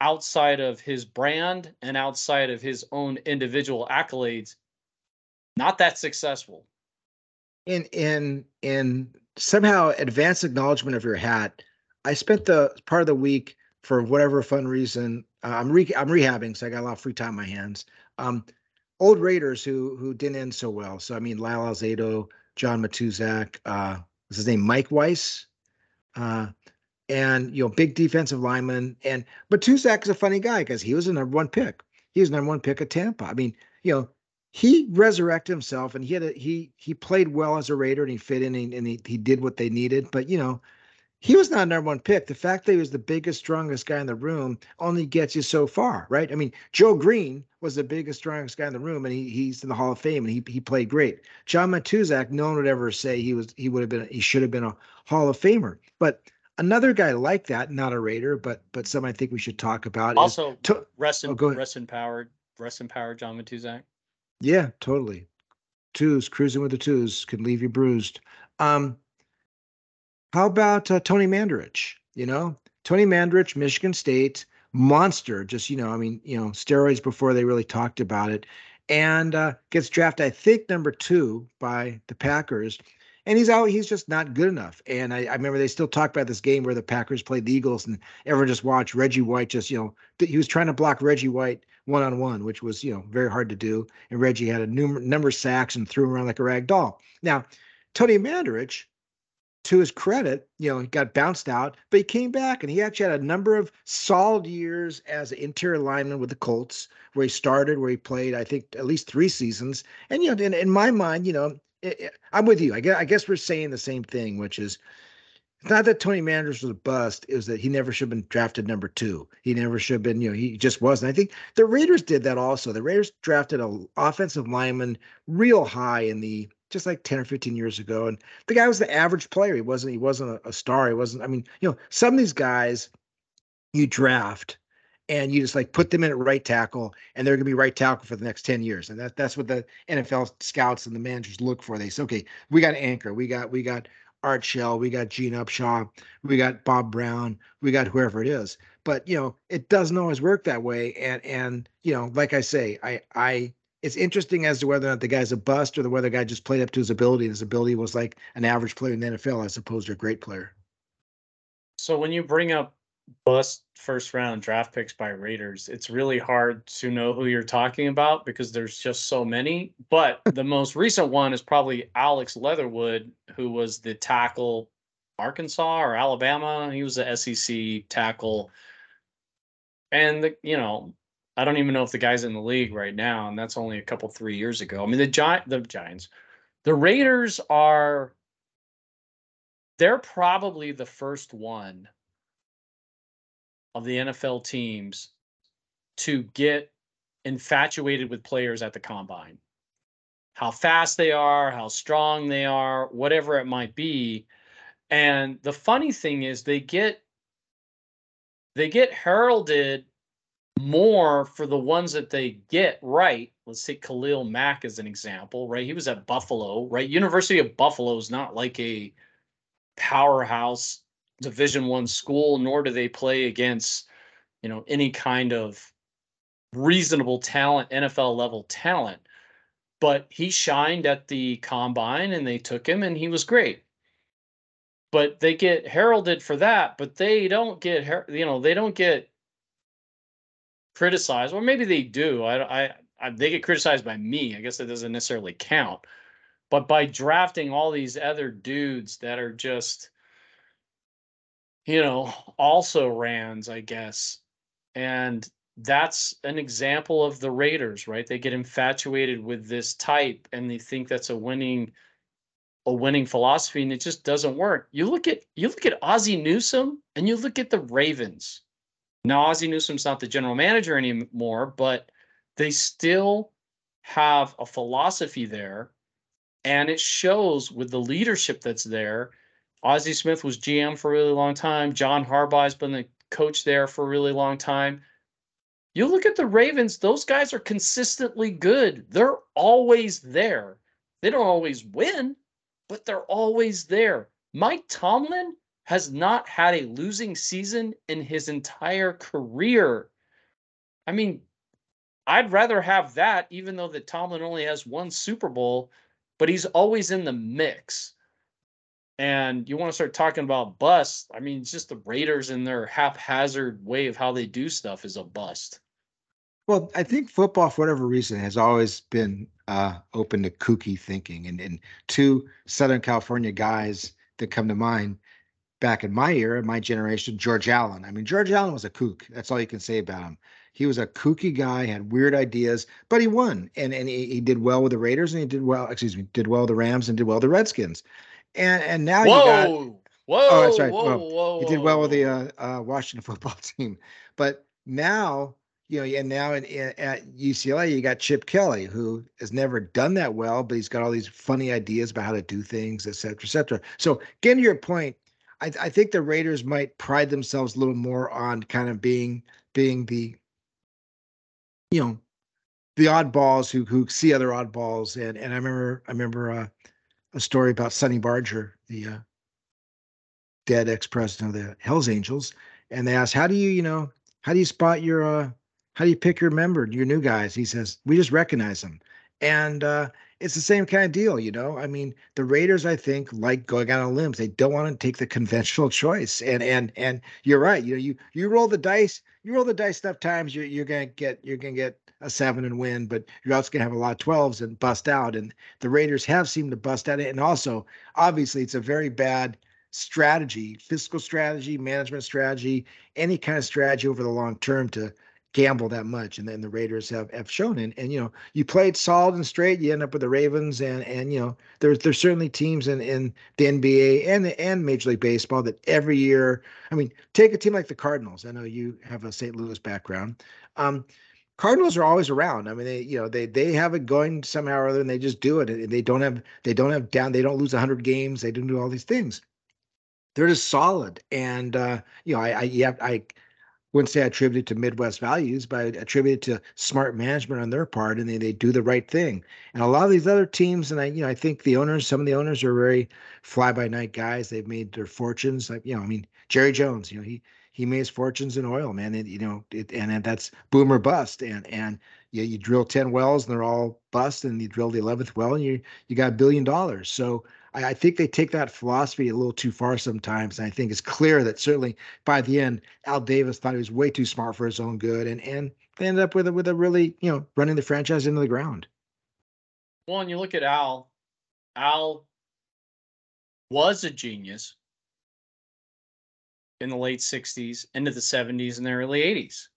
outside of his brand and outside of his own individual accolades not that successful. In in in somehow advanced acknowledgement of your hat, I spent the part of the week for whatever fun reason. Uh, I'm re- I'm rehabbing, so I got a lot of free time on my hands. Um, old Raiders who who didn't end so well. So I mean, Lyle Alzado, John Matuszak, uh, what's his name, Mike Weiss, uh, and you know, big defensive lineman. And Matuszak is a funny guy because he was a number one pick. He was number one pick at Tampa. I mean, you know, he resurrected himself and he had a he he played well as a Raider and he fit in and, he, he did what they needed. But you know, he was not number one pick. The fact that he was the biggest, strongest guy in the room only gets you so far, right? I mean, Joe Greene was the biggest, strongest guy in the room, and he, he's in the Hall of Fame, and he he played great. John Matuszak, no one would ever say he was he would have been he should have been a Hall of Famer. But another guy like that, not a Raider, but but some I think we should talk about. Also, to, rest in oh, rest in power, rest in power, John Matuszak. Yeah, totally. Tooz, cruising with the Tooz can leave you bruised. Um, how about uh, Tony Mandarich? You know, Tony Mandarich, Michigan State monster. Just you know, I mean, you know, steroids before they really talked about it, and uh, gets drafted, I think, number two by the Packers. And he's out. He's just not good enough. And I, I remember they still talk about this game where the Packers played the Eagles, and everyone just watched Reggie White. Just you know, he was trying to block Reggie White one on one, which was you know very hard to do. And Reggie had a number number of sacks and threw him around like a rag doll. Now, Tony Mandarich, to his credit, you know, he got bounced out, but he came back and he actually had a number of solid years as an interior lineman with the Colts, where he started, where he played, I think, at least three seasons. And you know, in, in my mind, you know, it, it, I'm with you. I guess, I guess we're saying the same thing, which is it's not that Tony Manders was a bust. It was that he never should have been drafted number two. He never should have been, you know, he just wasn't. I think the Raiders did that also. The Raiders drafted an offensive lineman real high in the just like 10 or 15 years ago. And the guy was the average player. He wasn't, he wasn't a, star. He wasn't, I mean, you know, some of these guys you draft and you just like put them in at right tackle and they're going to be right tackle for the next 10 years and that, that's what the nfl scouts and the managers look for they say okay we got an anchor we got we got art shell we got gene upshaw we got bob brown we got whoever it is. But you know it doesn't always work that way. And and you know like i say i i it's interesting as to whether or not the guy's a bust or the whether the guy just played up to his ability. His ability was like an average player in the nfl as opposed to a great player. So when you bring up bust first round draft picks by Raiders, it's really hard to know who you're talking about because there's just so many. But the most recent one is probably Alex Leatherwood, who was the tackle Arkansas or Alabama. He was a SEC tackle. And the, you know, I don't even know if the guy's in the league right now, and that's only a couple three years ago. I mean, the giant the Giants, the Raiders are they're probably the first one of the NFL teams to get infatuated with players at the combine. How fast they are, how strong they are, whatever it might be. And the funny thing is they get they get heralded more for the ones that they get right. Let's take Khalil Mack as an example, right? He was at Buffalo, right? University of Buffalo is not like a powerhouse division one school nor do they play against you know any kind of reasonable talent nfl level talent. But he shined at the combine and they took him and he was great. But they get heralded for that but they don't get you know they don't get criticized. Or maybe they do. I, I, I they get criticized by me. I guess that doesn't necessarily count. But by drafting all these other dudes that are just you know, also Rands, I guess. And that's an example of the Raiders, right? They get infatuated with this type and they think that's a winning a winning philosophy and it just doesn't work. You look at you look at Ozzie Newsome and you look at the Ravens. Now Ozzie Newsome's not the general manager anymore, but they still have a philosophy there and it shows with the leadership that's there Ozzie Smith was GM for a really long time. John Harbaugh's been the coach there for a really long time. You look at the Ravens, those guys are consistently good. They're always there. They don't always win, but they're always there. Mike Tomlin has not had a losing season in his entire career. I mean, I'd rather have that, even though that Tomlin only has one Super Bowl, but he's always in the mix and you want to start talking about bust, I mean, it's just the Raiders and their haphazard way of how they do stuff is a bust. Well, I think football, for whatever reason, has always been uh, open to kooky thinking. And, and two Southern California guys that come to mind back in my era, my generation, George Allen. I mean, George Allen was a kook. That's all you can say about him. He was a kooky guy, had weird ideas, but he won. And, and he, he did well with the Raiders and he did well, excuse me, did well with the Rams and did well with the Redskins and and now whoa, you got whoa, oh, that's right. Whoa, well, whoa, he did well with the uh, uh, Washington football team, but now you know, and now in, in, at UCLA you got Chip Kelly, who has never done that well, but he's got all these funny ideas about how to do things, et cetera, et cetera. So getting to your point, I, I think the Raiders might pride themselves a little more on kind of being being the, you know, the oddballs who who see other oddballs, and and I remember I remember uh, a story about Sonny Barger, the uh, dead ex-president of the Hell's Angels, and they asked, "How do you, you know, how do you spot your, uh, how do you pick your member, your new guys?" He says, "We just recognize them." And uh, it's the same kind of deal, you know. I mean, the Raiders, I think, like going out on limbs. They don't want to take the conventional choice. And and and you're right. You know, you you roll the dice. You roll the dice enough times, you're you're gonna get you're gonna get a seven and win, but you're also gonna have a lot of twelves and bust out. And the Raiders have seemed to bust out. And also, obviously, it's a very bad strategy, fiscal strategy, management strategy, any kind of strategy over the long term to gamble that much. And then the Raiders have have shown and and you know, you play it solid and straight, you end up with the Ravens and and you know, there's there's certainly teams in in the NBA and and Major League Baseball that every year, I mean, take a team like the Cardinals. I know you have a St. Louis background. Um, Cardinals are always around. I mean, they you know they they have it going somehow or other, and they just do it. They don't have they don't have down. They don't lose hundred games. They don't do all these things. They're just solid. And uh, you know, I I yeah, I wouldn't say I attribute it to Midwest values, but I attribute it to smart management on their part, and they, they do the right thing. And a lot of these other teams, and I, you know, I think the owners, some of the owners are very fly by night guys. They've made their fortunes. Like, you know, I mean, Jerry Jones, you know, he he made his fortunes in oil, man. And, you know, it, and, and that's boomer bust. And and you, you drill ten wells and they're all bust, and you drill the eleventh well and you you got a billion dollars. So I, I, think they take that philosophy a little too far sometimes. And I think it's clear that certainly by the end, Al Davis thought he was way too smart for his own good, and and they ended up with a, with a really you know running the franchise into the ground. Well, and you look at Al. Al was a genius in the late 60s into the 70s and the early 80s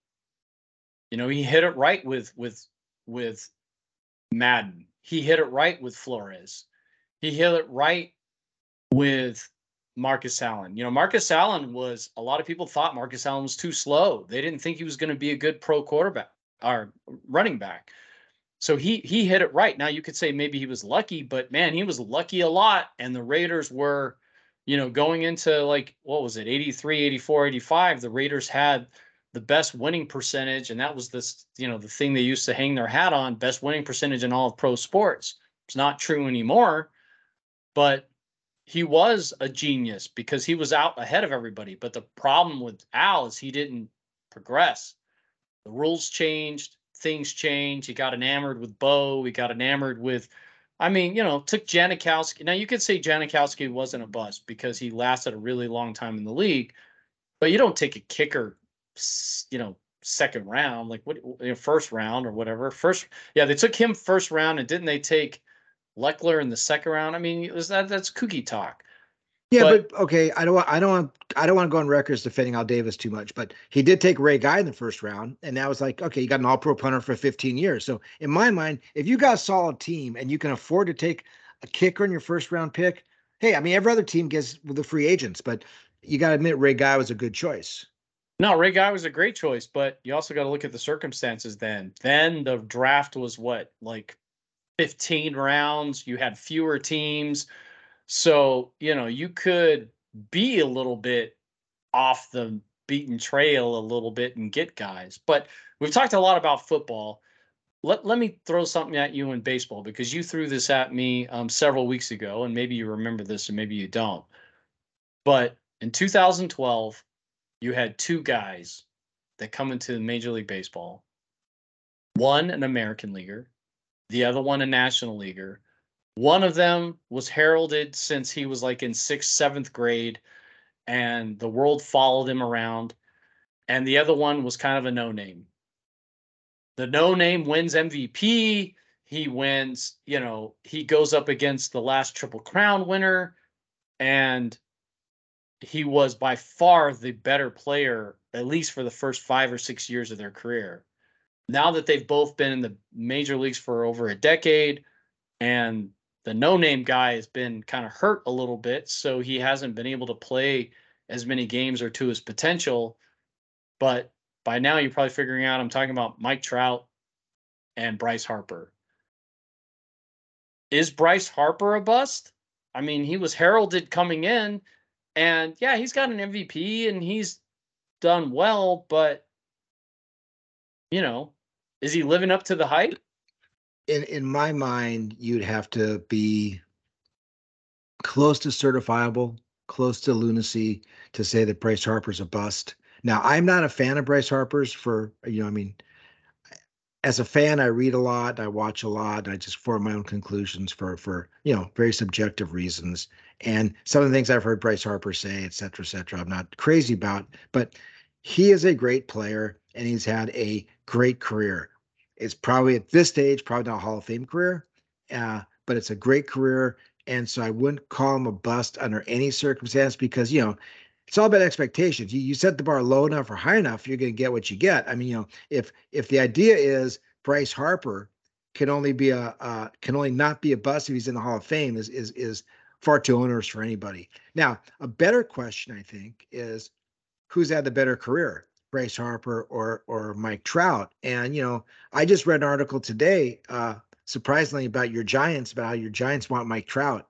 you know he hit it right with with with madden he hit it right with flores he hit it right with Marcus Allen. You know, Marcus Allen was a lot of people thought Marcus Allen was too slow. They didn't think he was going to be a good pro quarterback or running back. So he he hit it right. Now you could say maybe he was lucky, but man, he was lucky a lot and the Raiders were, you know, going into like what was it? 83, 84, 85, the Raiders had the best winning percentage and that was this, you know, the thing they used to hang their hat on, best winning percentage in all of pro sports. It's not true anymore but he was a genius because he was out ahead of everybody. But the problem with Al is he didn't progress. The rules changed, things changed. He got enamored with Bo. He got enamored with, I mean, you know, took Janikowski. Now you could say Janikowski wasn't a bust because he lasted a really long time in the league, but you don't take a kicker, you know, second round, like what, you know, first round or whatever. First, yeah, they took him first round, and didn't they take Lechler in the second round. I mean, that that's kooky talk. Yeah, but, but, okay, I don't want I don't want I don't want to go on records defending Al Davis too much, but he did take Ray Guy in the first round, and that was like, okay, you got an all pro punter for 15 years. So in my mind, if you got a solid team and you can afford to take a kicker in your first round pick, hey, I mean every other team gets the free agents, but you gotta admit Ray Guy was a good choice. No, Ray Guy was a great choice, but you also got to look at the circumstances then. Then the draft was what, like 15 rounds, you had fewer teams. So, you know, you could be a little bit off the beaten trail a little bit and get guys. But we've talked a lot about football. Let, let me throw something at you in baseball because you threw this at me um, several weeks ago, and maybe you remember this and maybe you don't. But in 2012, you had two guys that come into Major League Baseball one, an American leaguer, the other one a national leaguer. One of them was heralded since he was like in sixth, seventh grade, and the world followed him around. And the other one was kind of a no name. The no name wins MVP. He wins, you know, he goes up against the last Triple Crown winner, and he was by far the better player, at least for the first five or six years of their career now that they've both been in the major leagues for over a decade and the no name guy has been kind of hurt a little bit so he hasn't been able to play as many games or to his potential. But by now you're probably figuring out i'm talking about mike trout and bryce harper. Is bryce harper a bust? I mean he was heralded coming in and yeah he's got an mvp and he's done well but you know is he living up to the hype? In in my mind, you'd have to be close to certifiable, close to lunacy to say that Bryce Harper's a bust. Now, I'm not a fan of Bryce Harper's for you know, I mean, as a fan, I read a lot, I watch a lot, I just form my own conclusions for for you know very subjective reasons. And some of the things I've heard Bryce Harper say, et cetera, et cetera, I'm not crazy about, but he is a great player and he's had a great career. It's probably at this stage, probably not a Hall of Fame career, uh, but it's a great career. And so I wouldn't call him a bust under any circumstance because, you know, it's all about expectations. You, you set the bar low enough or high enough, you're going to get what you get. I mean, you know, if if the idea is Bryce Harper can only be a uh, can only not be a bust if he's in the Hall of Fame is is is far too onerous for anybody. Now, a better question I think is who's had the better career, Bryce Harper or or Mike Trout? And you know, I just read an article today, uh, surprisingly, about your Giants, about how your Giants want Mike Trout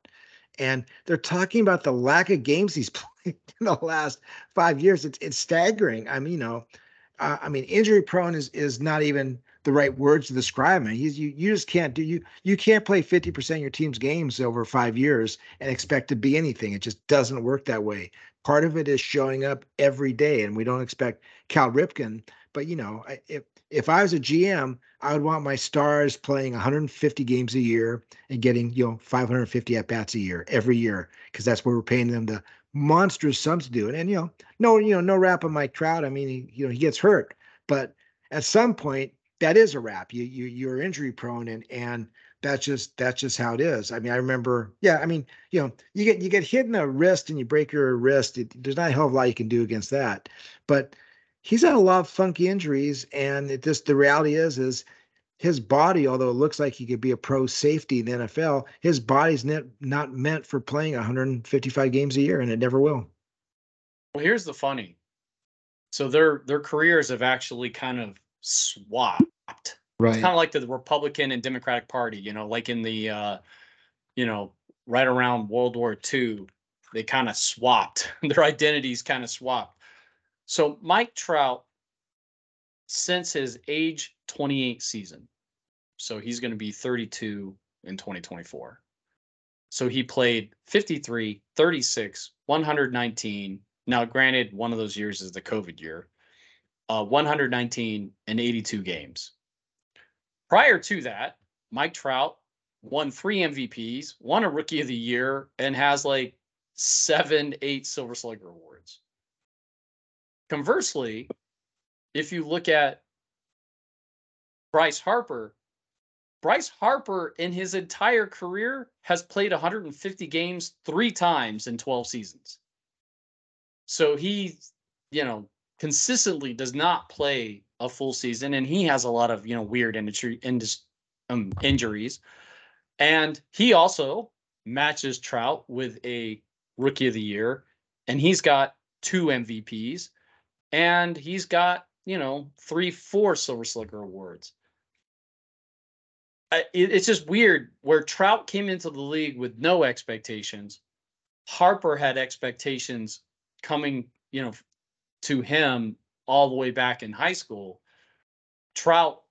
and they're talking about the lack of games he's played in the last five years. It's it's staggering. I mean, you know, uh, I mean, injury prone is is not even the right words to describe him. He's you you just can't do you you can't play fifty percent of your team's games over five years and expect to be anything. It just doesn't work that way. Part of it is showing up every day, and we don't expect Cal Ripken. But you know, if if I was a GM, I would want my stars playing 150 games a year and getting, you know, 550 at bats a year every year because that's what we're paying them the monstrous sums to do it. And you know, no, you know, no rap on Mike Trout. I mean, he, you know, he gets hurt, but at some point that is a wrap. You you you're injury prone and and that's just that's just how it is. I mean, I remember, yeah, I mean, you know, you get you get hit in the wrist and you break your wrist. It, there's not a hell of a lot you can do against that. But he's had a lot of funky injuries, and it just the reality is is his body, although it looks like he could be a pro safety in the NFL, his body's net, not meant for playing 155 games a year, and it never will. Well, here's the funny. So their their careers have actually kind of swapped. Right. It's kind of like the Republican and Democratic Party, you know, like in the uh, you know, right around World War II, they kind of swapped. Their identities kind of swapped. So Mike Trout, since his age 28 season, so he's going to be 32 in 2024. So he played 53, 36, 119. Now, granted, one of those years is the COVID year, uh, 119 and 82 games. Prior to that, Mike Trout won three MVPs, won a Rookie of the Year, and has like seven, eight Silver Slugger awards. Conversely, if you look at Bryce Harper, Bryce Harper in his entire career has played 150 games three times in 12 seasons. So he, you know, consistently does not play a full season and he has a lot of, you know, weird industry um, injuries. And he also matches Trout with a rookie of the year and he's got two MVPs and he's got you know three four silver slugger awards it, it's just weird where trout came into the league with no expectations harper had expectations coming you know to him all the way back in high school trout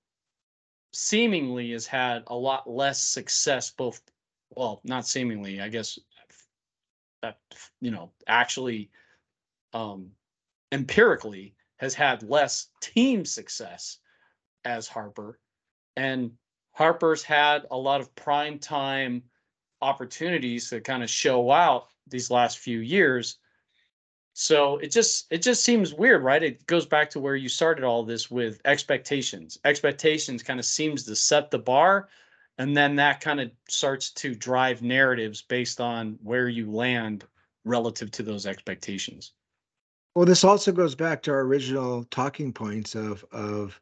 seemingly has had a lot less success both well not seemingly i guess that you know actually um empirically has had less team success as Harper. And Harper's had a lot of prime time opportunities to kind of show out these last few years. So it just it just seems weird, right? It goes back to where you started all this with expectations. Expectations kind of seems to set the bar and then that kind of starts to drive narratives based on where you land relative to those expectations. Well, this also goes back to our original talking points of of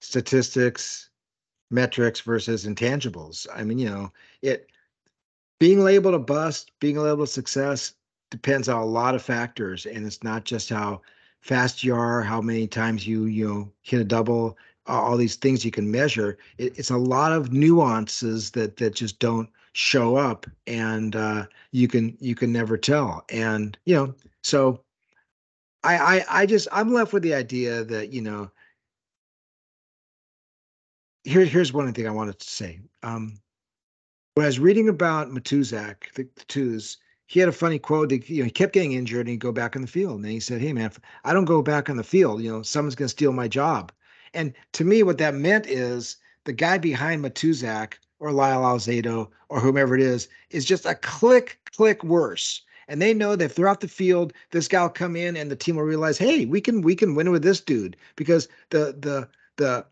statistics, metrics versus intangibles. I mean, you know, it being labeled a bust, being labeled a success depends on a lot of factors, and it's not just how fast you are, how many times you you know hit a double, all these things you can measure. It, it's a lot of nuances that that just don't show up, and uh, you can you can never tell. And you know, so I, I I just I'm left with the idea that you know here here's one thing I wanted to say. Um, when I was reading about Matuszak, the, the Tooz, he had a funny quote. That, you know, he kept getting injured and he'd go back on the field. And he said, "Hey man, I don't go back on the field. You know, someone's going to steal my job." And to me, what that meant is the guy behind Matuszak or Lyle Alzado or whomever it is is just a click, click worse. And they know that throughout the field, this guy will come in and the team will realize, hey, we can we can win with this dude because the the the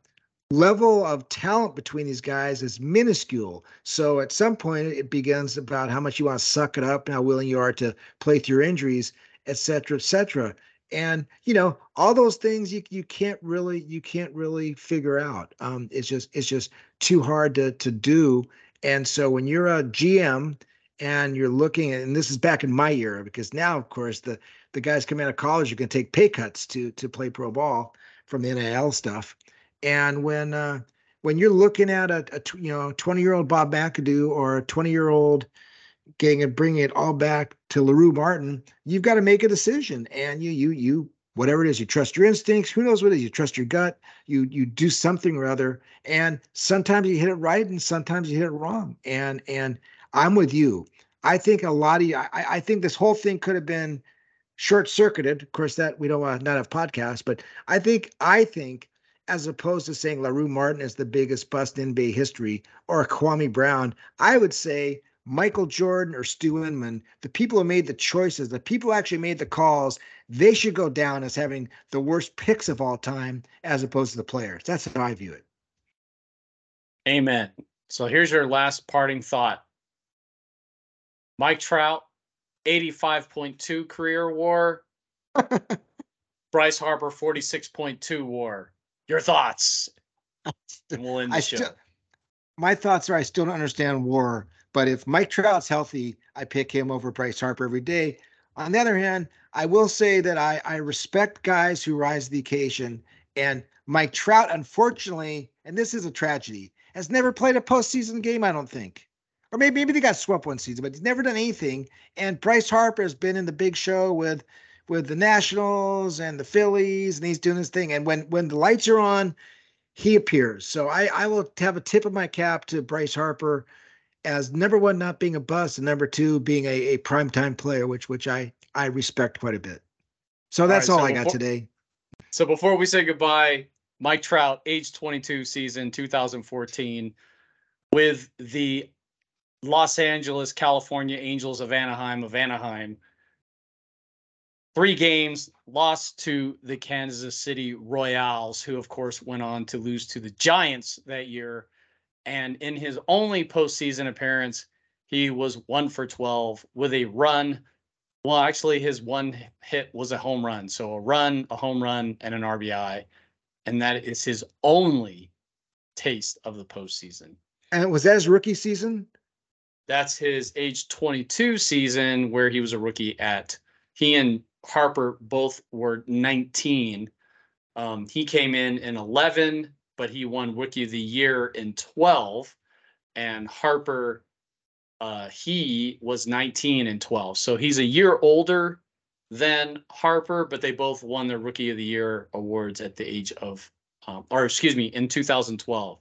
level of talent between these guys is minuscule. So at some point, it begins about how much you want to suck it up, and how willing you are to play through injuries, et cetera, et cetera. And you know, all those things you you can't really you can't really figure out. Um, it's just it's just too hard to to do. And so when you're a GM and you're looking at, and this is back in my era because now, of course, the the guys coming out of college are going to take pay cuts to to play pro ball from the NIL stuff. And when uh, when you're looking at a, a you know 20 year old Bob McAdoo or a 20 year old getting it bringing it all back to LaRue Martin, you've got to make a decision. And you you you whatever it is, you trust your instincts. Who knows what it is? You trust your gut. You you do something or other. And sometimes you hit it right, and sometimes you hit it wrong. And and I'm with you. I think a lot of you. I, I think this whole thing could have been short circuited. Of course, that we don't want to not have podcasts, but I think I think as opposed to saying LaRue Martin is the biggest bust in Bay history or Kwame Brown, I would say Michael Jordan or Stu Inman, the people who made the choices, the people who actually made the calls, they should go down as having the worst picks of all time as opposed to the players. That's how I view it. Amen. So here's your last parting thought. Mike Trout, 85.2 career war. Bryce Harper, 46.2 war. Your thoughts? And we'll end the I show. Still, my thoughts are I still don't understand war, but if Mike Trout's healthy, I pick him over Bryce Harper every day. On the other hand, I will say that I, I respect guys who rise to the occasion. And Mike Trout, unfortunately, and this is a tragedy, has never played a postseason game, I don't think. Or maybe maybe they got swept one season, but he's never done anything. And Bryce Harper has been in the big show with with the Nationals and the Phillies, and he's doing his thing. And when when the lights are on, he appears. So I I will have a tip of my cap to Bryce Harper as number one not being a bust and number two being a, a primetime player, which which I I respect quite a bit. So that's all, right, all so I got today. So before we say goodbye, Mike Trout, age 22 season 2014, with the Los Angeles, California Angels of Anaheim of Anaheim three games, lost to the Kansas City Royals, who of course went on to lose to the Giants that year. And in his only postseason appearance, he was one for 12 with a run. Well, actually, his one hit was a home run. So a run, a home run, and an RBI. And that is his only taste of the postseason. And was that his rookie season? That's his age 22 season where he was a rookie at he and Harper both were 19. Um, he came in in 11, but he won Rookie of the Year in 12. And Harper, uh, he was 19 and 12. So he's a year older than Harper, but they both won their Rookie of the Year awards at the age of, um, or excuse me, in 2012.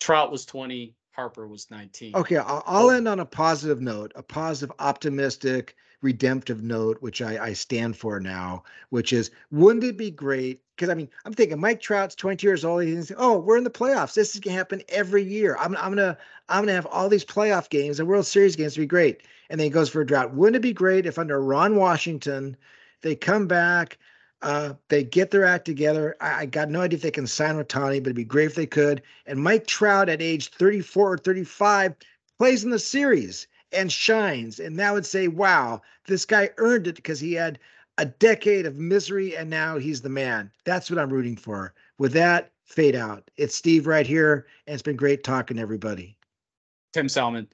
Trout was 20, Harper was 19. Okay, I'll, I'll end on a positive note, a positive, optimistic, redemptive note, which I, I stand for now, which is wouldn't it be great? Because I mean, I'm thinking Mike Trout's 20 years old. He's oh, we're in the playoffs. This is gonna happen every year. I'm, I'm gonna I'm gonna have all these playoff games and World Series games be great. And then he goes for a drought. Wouldn't it be great if under Ron Washington they come back? Uh, they get their act together. I, I, got no idea if they can sign Ohtani, but it'd be great if they could. And Mike Trout at age 34 or 35 plays in the series and shines. And now would say, wow, this guy earned it because he had a decade of misery and now he's the man. That's what I'm rooting for. With that, fade out. It's Steve right here. And it's been great talking to everybody. Tim Salmon.